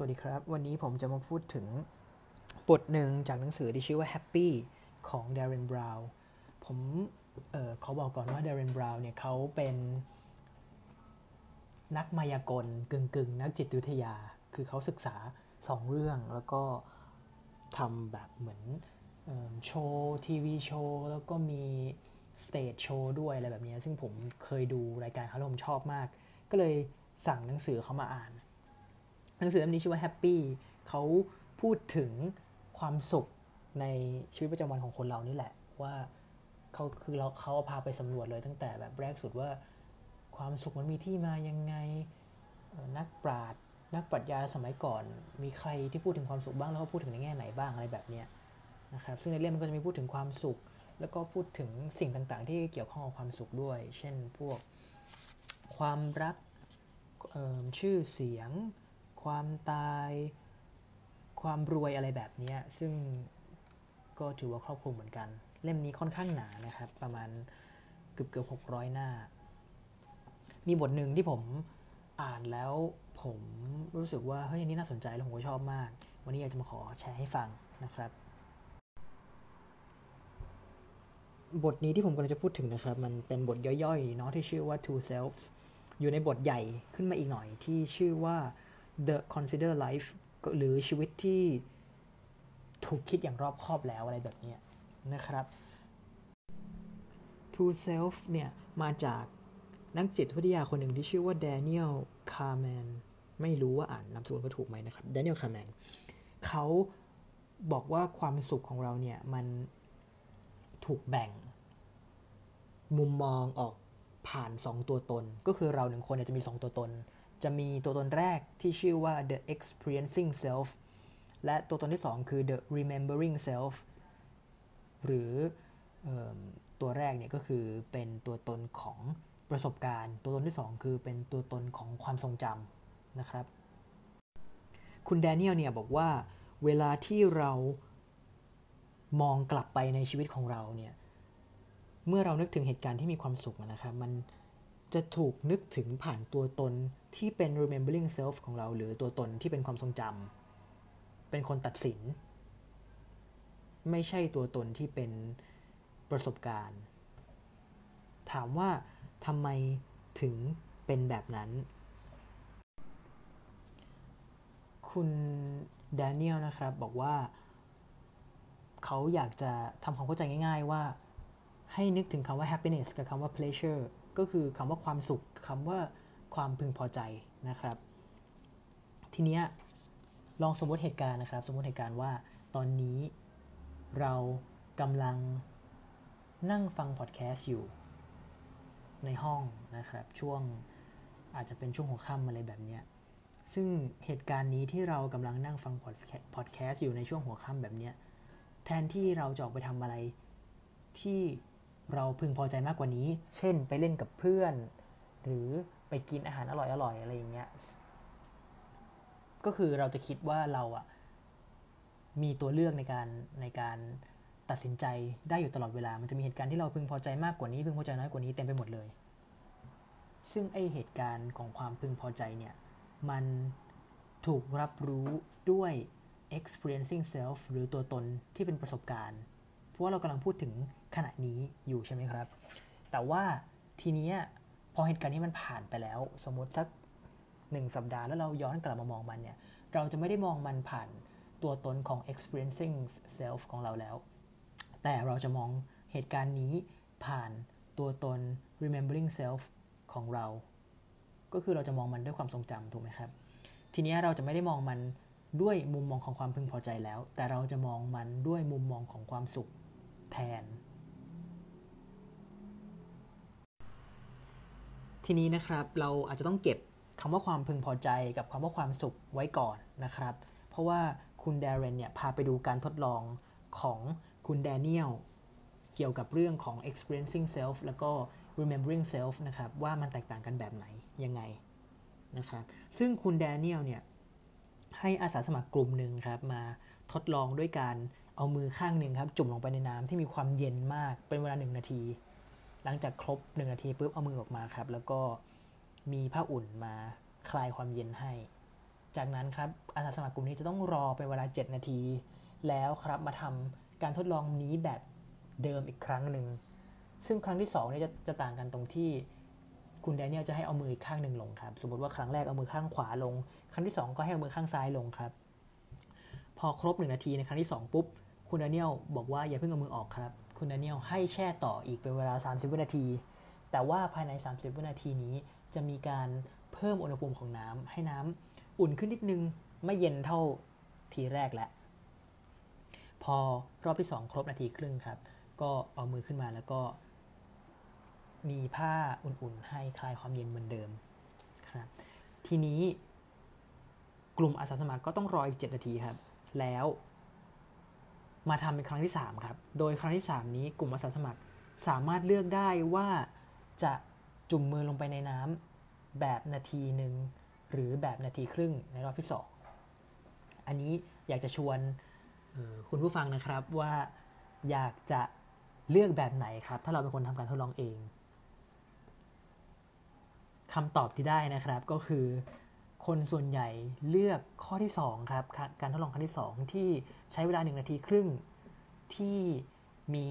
สวัสดีครับ วันนี้ผมจะมาพูดถึงบทหนึ่งจากหนังสือที่ชื่อว่า Happy ของ Darren Brown ผมเออขาบอกก่อนว่า Darren Brown เนี่ยเขาเป็นนักมายากลกึ่งกึ่งนักจิตวิทยา คือเขาศึกษาสองเรื่องแล้วก็ทำแบบเหมือนเอิ่มโชว์ทีวีโชว์แล้วก็มีสเตจโชว์ด้วยอะไรแบบนี้ ซึ่งผมเคยดูรายการเขาแล้วผมชอบมาก ก็เลยสั่งหนังสือเขามาอ่าน หนังสือเล่มนี้ชื่อว่า Happy เขาพูดถึงความสุขในชีวิตประจำวันของคนเรานี่แหละ ว่าเขาคือเราเขาพาไปสำรวจเลยตั้งแต่แบบแรกสุดว่า ความสุขมันมีที่มายังไงนักปราชญ์นักปรัชญาสมัยก่อน มีใครที่พูดถึงความสุขบ้างแล้วก็พูดถึงในแง่ไหนบ้างอะไรแบบเนี้ยนะครับซึ่งในเล่มมันก็จะมีพูดถึงความสุข แล้วก็พูดถึงสิ่งต่างๆ ที่เกี่ยวข้องกับความสุขด้วย เช่นพวกความรักชื่อเสียง ความตาย ความรวยอะไรแบบนี้ซึ่งก็ถือว่าครอบคลุมเหมือนกัน เล่มนี้ค่อนข้างหนานะครับ ประมาณเกือบเกือบหกร้อยหน้า มีบทหนึ่งที่ผมอ่านแล้วผมรู้สึกว่าเฮ้ยอันนี้น่าสนใจแล้วผมก็ชอบมาก วันนี้อยากจะมาขอแชร์ให้ฟังนะครับ บทนี้ที่ผมกำลังจะพูดถึงนะครับ มันเป็นบทย่อยๆเนาะที่ชื่อว่า two selves อยู่ในบทใหญ่ขึ้นมาอีกหน่อยที่ชื่อว่า the consider life ก็หรือชีวิตที่ถูกคิดอย่างรอบคอบแล้วอะไรแบบนี้นะครับ To self เนี่ยมาจากนักจิตวิทยาคนหนึ่งที่ชื่อว่า Daniel Kahneman ไม่รู้ว่าอ่านนามสกุลก็ถูกไหมนะครับ Daniel Kahneman เขาบอกว่าความสุขของเราเนี่ยมันถูกแบ่ง มุมมองออกผ่าน 2 ตัวตน ก็คือเราหนึ่งคนเนี่ยจะมี 2 ตัวตน จะมีตัวตนแรกที่ชื่อว่า the experiencing self และตัวตนที่ 2 คือ the remembering self หรืออตัวแรกเนี่ยก็คือเป็นตัวตนของประสบการณ์ ตัวตนที่ 2 คือเป็นตัวตนของความทรงจำนะครับ คุณแดเนียลเนี่ยบอกว่าเวลาที่เรามองกลับไปในชีวิตของเราเนี่ย เมื่อเรานึกถึงเหตุการณ์ที่มีความสุขนะครับ มัน จะถูกนึกถึงผ่านตัวตนที่เป็น remembering self ของเรา หรือตัวตนที่เป็นความทรงจำเป็นคนตัดสิน ไม่ใช่ตัวตนที่เป็นประสบการณ์ ถามว่าทำไมถึงเป็นแบบนั้น คุณแดเนียลนะครับบอกว่า เขาอยากจะทำความเข้าใจง่าย ๆว่า ให้นึกถึงคำว่า happiness กับคำว่า pleasure ก็คือคำว่าความสุขคำว่าความพึงพอใจนะครับ ทีเนี้ยลองสมมติเหตุการณ์นะครับ สมมติเหตุการณ์ว่าตอนนี้เรากำลังนั่งฟังพอดแคสต์อยู่ ในห้องนะครับ ช่วงอาจจะเป็นช่วงหัวค่ำอะไรแบบเนี้ยซึ่งเหตุการณ์นี้ที่เรากำลังนั่งฟังพอดแคสต์อยู่ในช่วงหัวค่ำแบบเนี้ยแทนที่เราจะออกไปทำอะไรที่ เราพึงพอใจมากกว่านี้ เช่นไปเล่นกับเพื่อน หรือไปกินอาหารอร่อยๆอะไรอย่างเงี้ย ก็คือเราจะคิดว่าเราอะมีตัวเลือกในการในการตัดสินใจได้อยู่ตลอดเวลา มันจะมีเหตุการณ์ที่เราพึงพอใจมากกว่านี้ พึงพอใจน้อยกว่านี้เต็มไปหมดเลย ซึ่งไอเหตุการณ์ของความพึงพอใจเนี่ย มันถูกรับรู้ด้วย experiencing self หรือตัวตนที่เป็นประสบการณ์ ราะว่าเรากำลังพูดถึงขณะนี้อยู่ใช่ไหมครับ แต่ว่าทีนี้พอเหตุการณ์นี้มันผ่านไปแล้ว สมมติสักหนึ่งสัปดาห์แล้วเราย้อนกลับมามองมันเนี่ย เราจะไม่ได้มองมันผ่านตัวตนของ experiencing self ของเราแล้ว แต่เราจะมองเหตุการณ์นี้ผ่านตัวตน remembering self ของเรา ก็คือเราจะมองมันด้วยความทรงจำถูกไหมครับ ทีนี้เราจะไม่ได้มองมันด้วยมุมมองของความพึงพอใจแล้ว แต่เราจะมองมันด้วยมุมมองของความสุข แทน ทีนี้นะครับเราอาจจะต้องเก็บคำว่าความพึงพอใจกับคำว่าความสุขไว้ก่อนนะครับ เพราะว่าคุณแดเรนเนี่ยพาไปดูการทดลองของคุณแดเนียลเกี่ยวกับเรื่องของ experiencing self แล้วก็ remembering self นะครับว่ามันแตกต่างกันแบบไหนยังไงนะครับซึ่งคุณแดเนียลเนี่ยให้อาสาสมัครกลุ่มหนึ่งครับมาทดลองด้วยการ เอามือข้างหนึ่งครับจุ่มลงไปในน้ำที่มีความเย็นมากเป็นเวลาหนึ่งนาที หลังจากครบหนึ่งนาทีปุ๊บเอามือออกมาครับ แล้วก็มีผ้าอุ่นมาคลายความเย็นให้ จากนั้นครับอาสาสมัครกลุ่มนี้จะต้องรอเป็นเวลา 7 นาที แล้วครับมาทำการทดลองนี้แบบเดิมอีกครั้งหนึ่ง ซึ่งครั้งที่2นี่จะจะต่างกันตรงที่คุณแดเนียลจะให้เอามือข้างหนึ่งลงครับ สมมติว่าครั้งแรกเอามือข้างขวาลง ครั้งที่ 2 ก็ให้เอามือข้างซ้ายลงครับ พอครบ 1 นาทีในครั้งที่ 2 ปุ๊บ คุณดเนียลบอกว่าอย่าเพิ่งเอามือออกครับ คุณดเนียลให้แช่ต่ออีกเป็นเวลา 30 วินาที แต่ว่าภายใน 30 วินาทีนี้จะมีการเพิ่มอุณหภูมิของน้ำให้น้ำอุ่นขึ้นนิดนึง ไม่เย็นเท่าทีแรกแล้วพอรอบที่ 2 ครบนาทีครึ่งครับ ก็เอามือขึ้นมาแล้วก็ มีผ้าอุ่นๆ ให้คลายความเย็นเหมือนเดิมครับ ทีนี้กลุ่มอาสาสมัครก็ต้องรออีก 7 นาทีครับ แล้ว มาทำเป็นครั้งที่ 3 ครับ โดยครั้งที่ 3 นี้กลุ่มอาสาสมัครสามารถเลือกได้ว่าจะจุ่มมือลงไปในน้ำแบบนาทีหนึ่งหรือแบบนาทีครึ่งในรอบที่ 2 อันนี้อยากจะชวนคุณผู้ฟังนะครับว่าอยากจะเลือกแบบไหนครับ ถ้าเราเป็นคนทำการทดลองเองคำตอบที่ได้นะครับก็คือ คนส่วนใหญ่เลือกข้อที่ 2 ครับ การทดลองครั้งที่ 2 ที่ใช้เวลา 1 นาทีครึ่ง ที่มี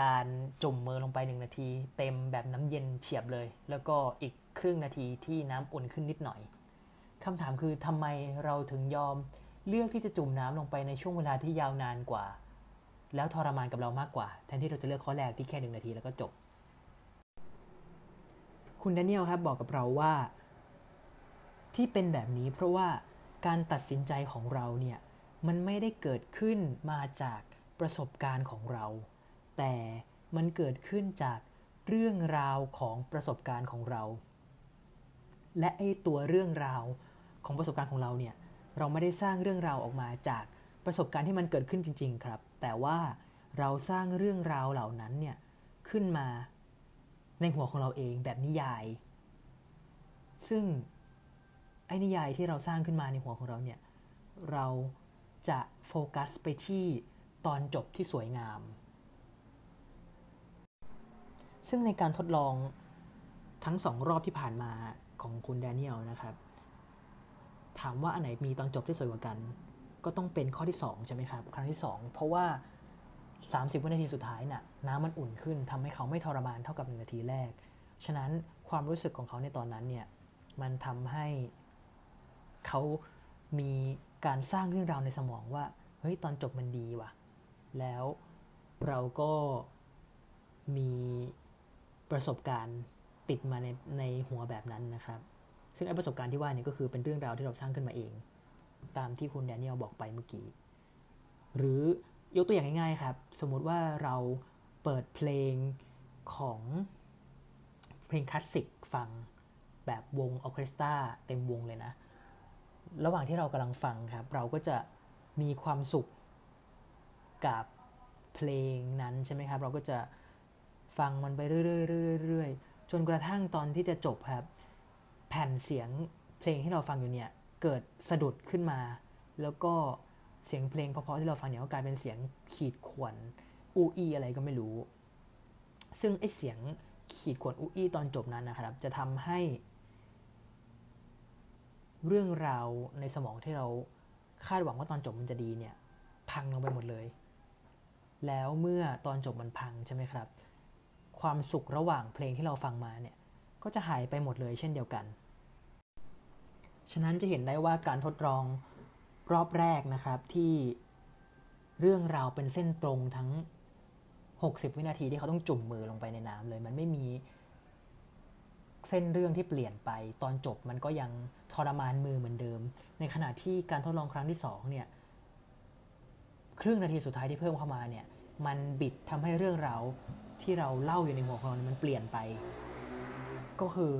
การจุ่มมือลงไป 1 นาที เต็มแบบน้ำเย็นเฉียบเลย แล้วก็อีกครึ่งนาทีที่น้ำอุ่นขึ้นนิดหน่อยคำถามคือทำไมเราถึงยอมเลือกที่จะจุ่มน้ำลงไปในช่วงเวลาที่ยาวนานกว่า แล้วทรมานกับเรามากกว่า แทนที่เราจะเลือกข้อแรกที่แค่หนึ่งนาทีแล้วก็จบ คุณแดเนียลครับบอกกับเราว่า ที่เป็นแบบนี้เพราะว่าการตัดสินใจของเราเนี่ยมันไม่ได้เกิดขึ้นมาจากประสบการณ์ของเรา แต่มันเกิดขึ้นจากเรื่องราวของประสบการณ์ของเรา และไอตัวเรื่องราวของประสบการณ์ของเราเนี่ยเราไม่ได้สร้างเรื่องราวออกมาจากประสบการณ์ที่มันเกิดขึ้นจริง ๆ ครับ แต่ว่าเราสร้างเรื่องราวเหล่านั้นเนี่ยขึ้นมาในหัวของเราเองแบบนิยาย ซึ่ง อ้นิยายที่เราสร้างขึ้นมาในหัวของเราเนี่ยเราจะโฟกัสไปที่ตอนจบที่สวยงาม ซึ่งในการทดลองทั้งสองรอบที่ผ่านมาของคุณแดเนียลนะครับ ถามว่าอันไหนมีตอนจบที่สวยกว่ากัน ก็ต้องเป็นข้อที่ 2 ใช่ไหมครับ ครั้งที่ 2 เพราะว่า 30 วินาทีสุดท้ายน่ะน้ำมันอุ่นขึ้นทำให้เขาไม่ทรมานเท่ากับ1นาทีแรก ฉะนั้นความรู้สึกของเขาในตอนนั้นเนี่ยมันทำให้ เขามีการสร้างเรื่องราวในสมองว่า เฮ้ย ตอนจบมันดีว่ะ แล้วเราก็มีประสบการณ์ติดมาในในหัวแบบนั้นนะครับ ซึ่งไอ้ประสบการณ์ที่ว่านี่ก็คือเป็นเรื่องราวที่เราสร้างขึ้นมาเอง ตามที่คุณแดเนียลบอกไปเมื่อกี้ หรือยกตัวอย่างง่ายๆครับ สมมุติว่าเราเปิดเพลงของเพลงคลาสสิกฟังแบบวงออเคสตราเต็มวงเลยนะ ระหว่างที่เรากำลังฟังครับ เราก็จะมีความสุขกับเพลงนั้นใช่ไหมครับ เราก็จะฟังมันไปเรื่อยๆจนกระทั่งตอนที่จะจบครับ แผ่นเสียงเพลงที่เราฟังอยู่เนี่ยเกิดสะดุดขึ้นมา แล้วก็เสียงเพลงเพราะๆที่เราฟังเนี่ยก็กลายเป็นเสียงขีดข่วนอูอีอะไรก็ไม่รู้ ซึ่งไอเสียงขีดข่วนอูอีตอนจบนั้นนะครับ จะทำให้ เรื่องราวในสมองที่เราคาดหวังว่าตอนจบมันจะดีเนี่ยพังลงไปหมดเลย แล้วเมื่อตอนจบมันพังใช่ไหมครับ ความสุขระหว่างเพลงที่เราฟังมาเนี่ยก็จะหายไปหมดเลยเช่นเดียวกัน ฉะนั้นจะเห็นได้ว่าการทดลองรอบแรกนะครับที่เรื่องราวเป็นเส้นตรงทั้ง 60 วินาทีที่เขาต้องจุ่มมือลงไปในน้ำเลย มันไม่มี เส้นเรื่องที่เปลี่ยนไป ตอนจบมันก็ยังทรมานมือเหมือนเดิม ในขณะที่การทดลองครั้งที่2เนี่ยครึ่งนาทีสุดท้ายที่เพิ่มเข้ามาเนี่ยมันบิดทำให้เรื่องราวที่เราเล่าอยู่ในหัวของเรามันเปลี่ยนไป ก็คือ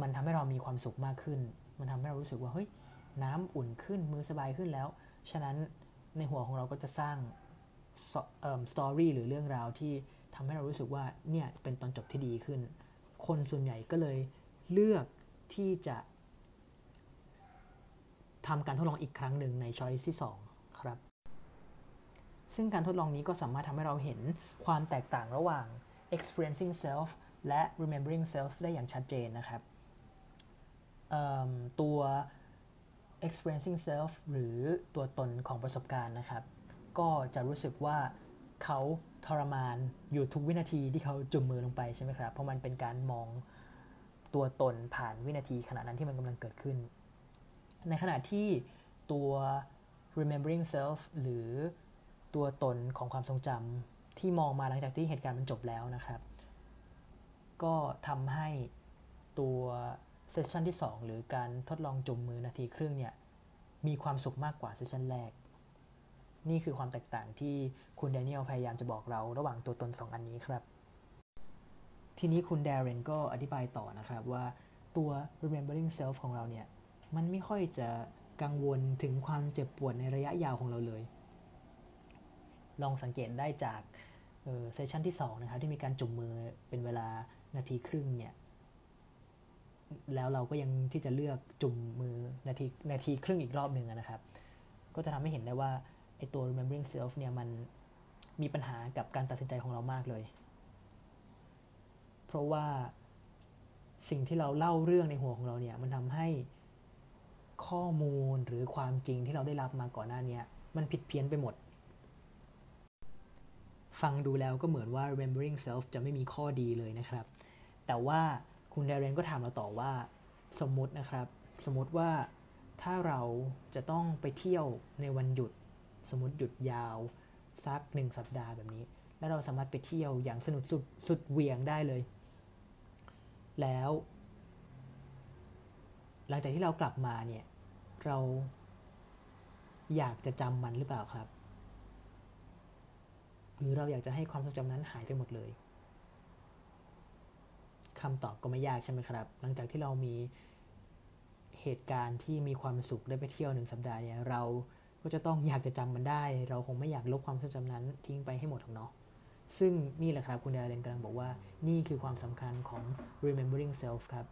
มันทำให้เรามีความสุขมากขึ้น มันทำให้เรารู้สึกว่าเฮ้ยน้ำอุ่นขึ้นมือสบายขึ้นแล้ว ฉะนั้นในหัวของเราก็จะสร้างสตอรี่หรือเรื่องราวที่ทำให้เรารู้สึกว่าเนี่ยเป็นตอนจบที่ดีขึ้น คนส่วนใหญ่ก็เลยเลือกที่จะทำการทดลองอีกครั้งหนึ่งในช้อยที่ 2 ครับ ซึ่งการทดลองนี้ก็สามารถทำให้เราเห็นความแตกต่างระหว่าง experiencing self และ remembering self ได้อย่างชัดเจนนะครับตัว experiencing self หรือตัวตนของประสบการณ์นะครับ ก็จะรู้สึกว่าเขา ทรมานอยู่ทุกวินาทีที่เขาจุ่มมือลงไปใช่ไหมครับ เพราะมันเป็นการมองตัวตนผ่านวินาทีขณะนั้นที่มันกำลังเกิดขึ้น ในขณะที่ตัว remembering self หรือตัวตนของความทรงจำที่มองมาหลังจากที่เหตุการณ์มันจบแล้วนะครับ ก็ทำให้ตัวเซสชันที่ 2 หรือการทดลองจุ่มมือนาทีครึ่งเนี่ยมีความสุขมากกว่าเซสชันแรก นี่คือความแตกต่างที่คุณแดเนียลพยายามจะบอกเราระหว่างตัวตน 2 อันนี้ครับ ทีนี้คุณแดเรนก็อธิบายต่อนะครับว่าตัว remembering self ของเราเนี่ย มันไม่ค่อยจะกังวลถึงความเจ็บปวดในระยะยาวของเราเลย ลองสังเกตได้จากเซสชันที่2นะครับที่มีการจุ่มมือเป็นเวลานาทีครึ่งเนี่ย แล้วเราก็ยังที่จะเลือกจุ่มมือนาทีนาทีครึ่งอีกรอบหนึ่งนะครับ ก็จะทำให้เห็นได้ว่า ไอตัว remembering self เนี่ยมันมีปัญหากับการตัดสินใจของเรามากเลย เพราะว่าสิ่งที่เราเล่าเรื่องในหัวของเราเนี่ย มันทำให้ข้อมูลหรือความจริงที่เราได้รับมาก่อนหน้านี้มันผิดเพี้ยนไปหมด ฟังดูแล้วก็เหมือนว่า remembering self จะไม่มีข้อดีเลยนะครับ แต่ว่าคุณเดเรนก็ถามเราต่อว่า สมมตินะครับ สมมติว่าถ้าเราจะต้องไปเที่ยวในวันหยุด สมมติหยุดยาวสักหนึ่งสัปดาห์แบบนี้ แล้วเราสามารถไปเที่ยวอย่างสนุกสุดสุดเวียงได้เลย แล้ว หลังจากที่เรากลับมาเนี่ย เราอยากจะจำมันหรือเปล่าครับ หรือเราอยากจะให้ความทรงจำนั้นหายไปหมดเลยคำตอบก็ไม่ยากใช่ไหมครับ หลังจากที่เรามีเหตุการณ์ที่มีความสุขได้ไปเที่ยวหนึ่งสัปดาห์เนี่ย เรา ก็จะต้องอยากจะจำมันได้ เราคงไม่อยากลบความทรงจำนั้นทิ้งไปให้หมดหรอกเนาะซึ่งนี่แหละครับคุณดาเรนกำลังบอกว่านี่คือความสำคัญของ remembering self ครับ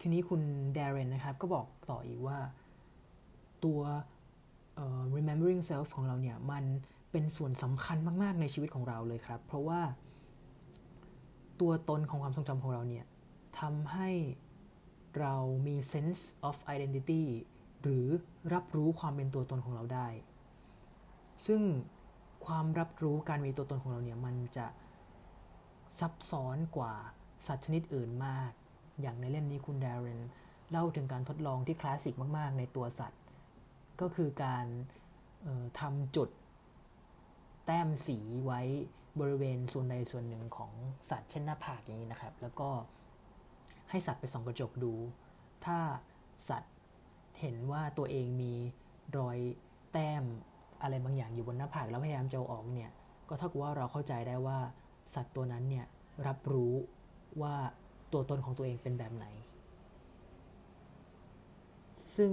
ทีนี้คุณดาเรนนะครับก็บอกต่ออีกว่าตัว remembering self ของเราเนี่ย มันเป็นส่วนสำคัญมาก ๆ ในชีวิตของเราเลยครับ เพราะว่าตัวตนของความทรงจำของเราเนี่ยทำให้ เรามี sense of identity หรือรับรู้ความเป็นตัวตนของเราได้ ซึ่งความรับรู้การมีตัวตนของเราเนี่ย มันจะซับซ้อนกว่าสัตว์ชนิดอื่นมาก อย่างในเล่มนี้คุณดารินเล่าถึงการทดลองที่คลาสสิกมากๆ ในตัวสัตว์ ก็คือการทำจุดแต้มสีไว้บริเวณส่วนใดส่วนหนึ่งของสัตว์เช่นหน้าผากอย่างนี้นะครับ แล้วก็ ให้สัตว์ไปส่องกระจกดู ถ้าสัตว์เห็นว่าตัวเองมีรอยแต้มอะไรบางอย่างอยู่บนหน้าผากแล้วพยายามจะออกเนี่ย ก็เท่ากับว่าเราเข้าใจได้ว่าสัตว์ตัวนั้นเนี่ยรับรู้ว่าตัวตนของตัวเองเป็นแบบไหน ซึ่ง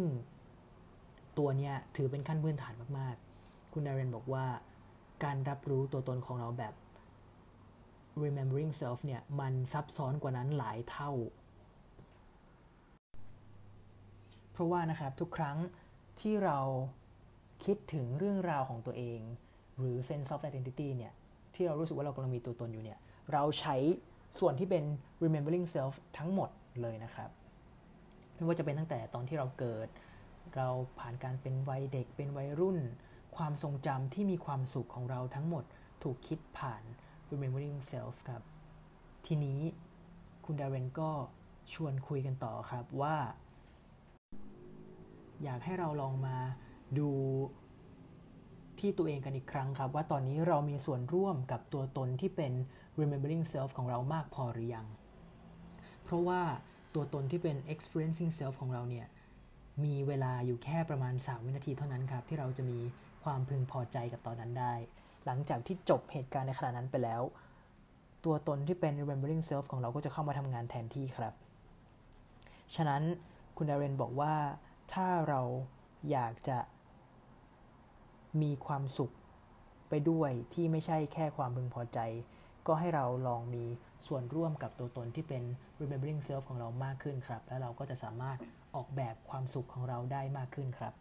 ตัวเนี้ยถือเป็นขั้นพื้นฐานมากๆ คุณดารินบอกว่าการรับรู้ตัวตนของเราแบบ remembering self เนี่ย มันซับซ้อนกว่านั้นหลายเท่า เพราะว่านะครับทุกครั้งที่เราคิดถึงเรื่องราวของตัวเอง หรือ sense of identity เนี่ยที่เรารู้สึกว่าเรากำลังมีตัวตนอยู่เนี่ยเราใช้ส่วนที่เป็น remembering self ทั้งหมดเลยนะครับ ไม่ว่าจะเป็นตั้งแต่ตอนที่เราเกิด เราผ่านการเป็นวัยเด็กเป็นวัยรุ่น ความทรงจำที่มีความสุขของเราทั้งหมดถูกคิดผ่าน remembering self ครับ ทีนี้คุณดาเรนก็ชวนคุยกันต่อครับว่า อยากให้เราลองมาดูที่ตัวเองกันอีกครั้งครับ ว่าตอนนี้เรามีส่วนร่วมกับตัวตนที่เป็น remembering self ของเรามากพอหรือยัง เพราะว่าตัวตนที่เป็น experiencing self ของเราเนี่ยมีเวลาอยู่แค่ประมาณ 3 วินาทีเท่านั้นครับ ที่เราจะมีความพึงพอใจกับตอนนั้นได้ หลังจากที่จบเหตุการณ์ในขณะนั้นไปแล้ว ตัวตนที่เป็น remembering self ของเราก็จะเข้ามาทำงานแทนที่ครับ ฉะนั้นคุณดาเรนบอกว่า ถ้าเราอยากจะมีความสุขไปด้วยที่ไม่ใช่แค่ความพึงพอใจ ก็ให้เราลองมีส่วนร่วมกับตัวตนที่เป็น remembering self ของเรามากขึ้นครับ แล้วเราก็จะสามารถออกแบบความสุขของเราได้มากขึ้นครับ